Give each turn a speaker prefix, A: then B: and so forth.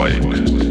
A: awake.